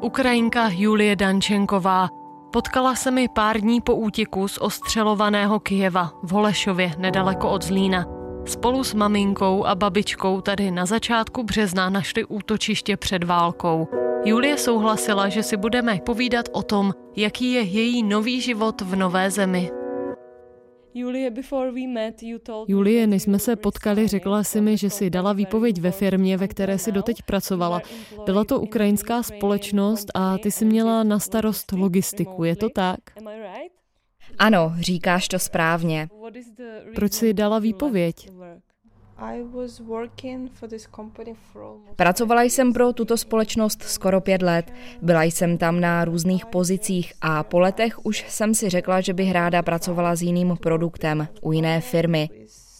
Ukrajinka Julie Dančenková. Potkala se mi pár dní po útěku z ostřelovaného Kijeva v Holešově nedaleko od Zlína. Spolu s maminkou a babičkou tady na začátku března našli útočiště před válkou. Julie souhlasila, že si budeme povídat o tom, jaký je její nový život v nové zemi. Julie, než jsme se potkali, řekla si mi, že si dala výpověď ve firmě, ve které si doteď pracovala. Byla to ukrajinská společnost a ty si měla na starost logistiku, je to tak? Ano, říkáš to správně. Proč si dala výpověď? Pracovala jsem pro tuto společnost skoro pět let. Byla jsem tam na různých pozicích a po letech už jsem si řekla, že bych ráda pracovala s jiným produktem, u jiné firmy.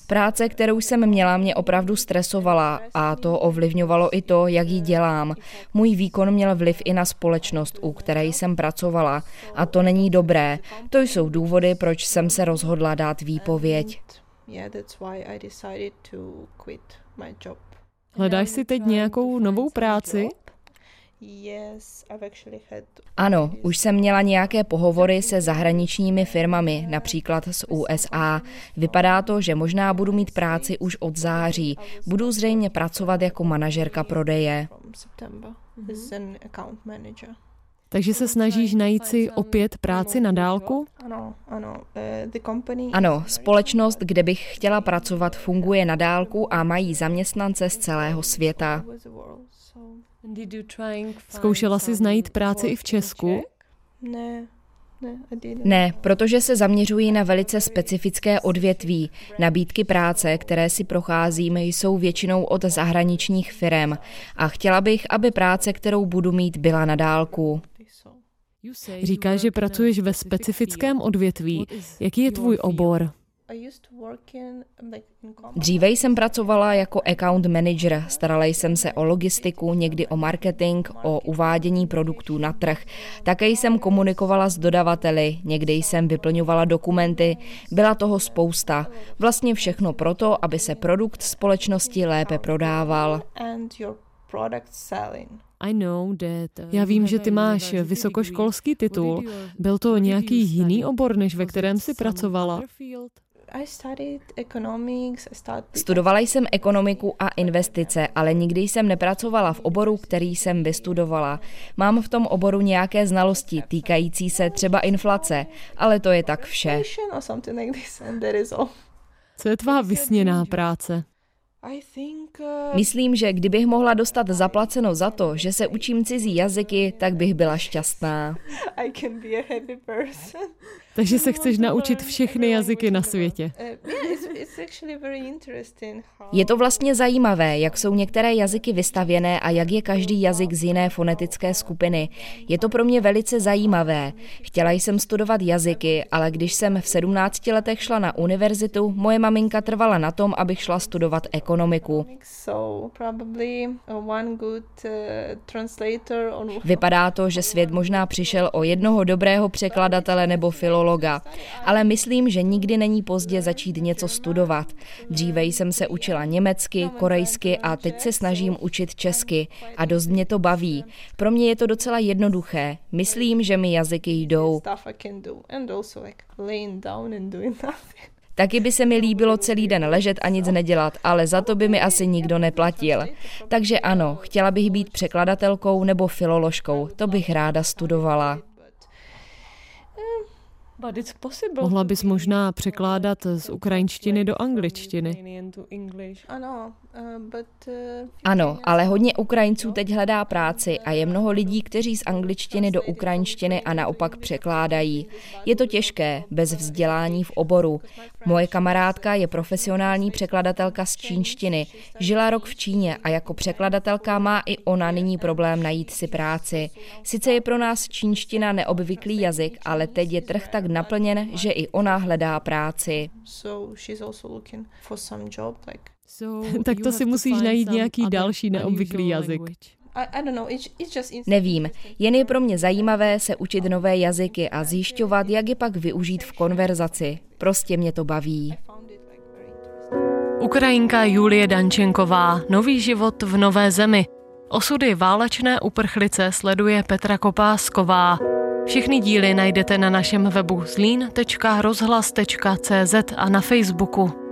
Práce, kterou jsem měla, mě opravdu stresovala a to ovlivňovalo i to, jak ji dělám. Můj výkon měl vliv i na společnost, u které jsem pracovala a to není dobré. To jsou důvody, proč jsem se rozhodla dát výpověď yeah, that's why I decided to quit my job. Hledáš si teď nějakou novou práci? Ano, už jsem měla nějaké pohovory se zahraničními firmami, například z USA. Vypadá to, že možná budu mít práci už od září. Budu zřejmě pracovat jako manažerka prodeje. Takže se snažíš najít si opět práci na dálku? Ano, ano. Eh, ano, společnost, kde bych chtěla pracovat, funguje na dálku a mají zaměstnance z celého světa. Zkoušela jsi najít práci i v Česku? Ne, ne, protože se zaměřují na velice specifické odvětví. Nabídky práce, které si procházím, jsou většinou od zahraničních firm a chtěla bych, aby práce, kterou budu mít, byla na dálku. Říkáš, že pracuješ ve specifickém odvětví. Jaký je tvůj obor? Dříve jsem pracovala jako account manager, starala jsem se o logistiku, někdy o marketing, o uvádění produktů na trh. Také jsem komunikovala s dodavateli, někdy jsem vyplňovala dokumenty, byla toho spousta. Vlastně všechno proto, aby se produkt společnosti lépe prodával. Já vím, že ty máš vysokoškolský titul. Byl to nějaký jiný obor, než ve kterém jsi pracovala? Studovala jsem ekonomiku a investice, ale nikdy jsem nepracovala v oboru, který jsem vystudovala. Mám v tom oboru nějaké znalosti týkající se třeba inflace, ale to je tak vše. Co je tvá vysněná práce? Uh, Myslím, že kdybych mohla dostat zaplaceno za to, že se učím cizí jazyky, tak bych byla šťastná. Takže se chceš naučit všechny jazyky na světě. Je to vlastně zajímavé, jak jsou některé jazyky vystavěné a jak je každý jazyk z jiné fonetické skupiny. Je to pro mě velice zajímavé. Chtěla jsem studovat jazyky, ale když jsem v 17 letech šla na univerzitu, moje maminka trvala na tom, abych šla studovat ekonomiku. Vypadá to, že svět možná přišel o jednoho dobrého překladatele nebo filologa, ale myslím, že nikdy není pozdě začít něco studovat. Dříve jsem se učila německy, korejsky a teď se snažím učit česky a dost mě to baví. Pro mě je to docela jednoduché. Myslím, že mi jazyky jdou. Taky by se mi líbilo celý den ležet a nic nedělat, ale za to by mi asi nikdo neplatil. Takže ano, chtěla bych být překladatelkou nebo filoložkou, to bych ráda studovala. Mohla bys možná překládat z ukrajinštiny do angličtiny. Ano, uh, ano, ale hodně Ukrajinců teď hledá práci a je mnoho lidí, kteří z angličtiny do ukrajinštiny a naopak překládají. Je to těžké, bez vzdělání v oboru. Moje kamarádka je profesionální překladatelka z čínštiny. Žila rok v Číně a jako překladatelka má i ona nyní problém najít si práci. Sice je pro nás čínština neobvyklý jazyk, ale teď je trh tak naplněn, že i ona hledá práci. tak to si musíš najít nějaký další neobvyklý jazyk. Nevím, jen je pro mě zajímavé se učit nové jazyky a zjišťovat, jak je pak využít v konverzaci. Prostě mě to baví. Ukrajinka Julie Dančenková, nový život v nové zemi. Osudy válečné uprchlice sleduje Petra Kopásková. Všechny díly najdete na našem webu zlín.rozhlas.cz a na Facebooku.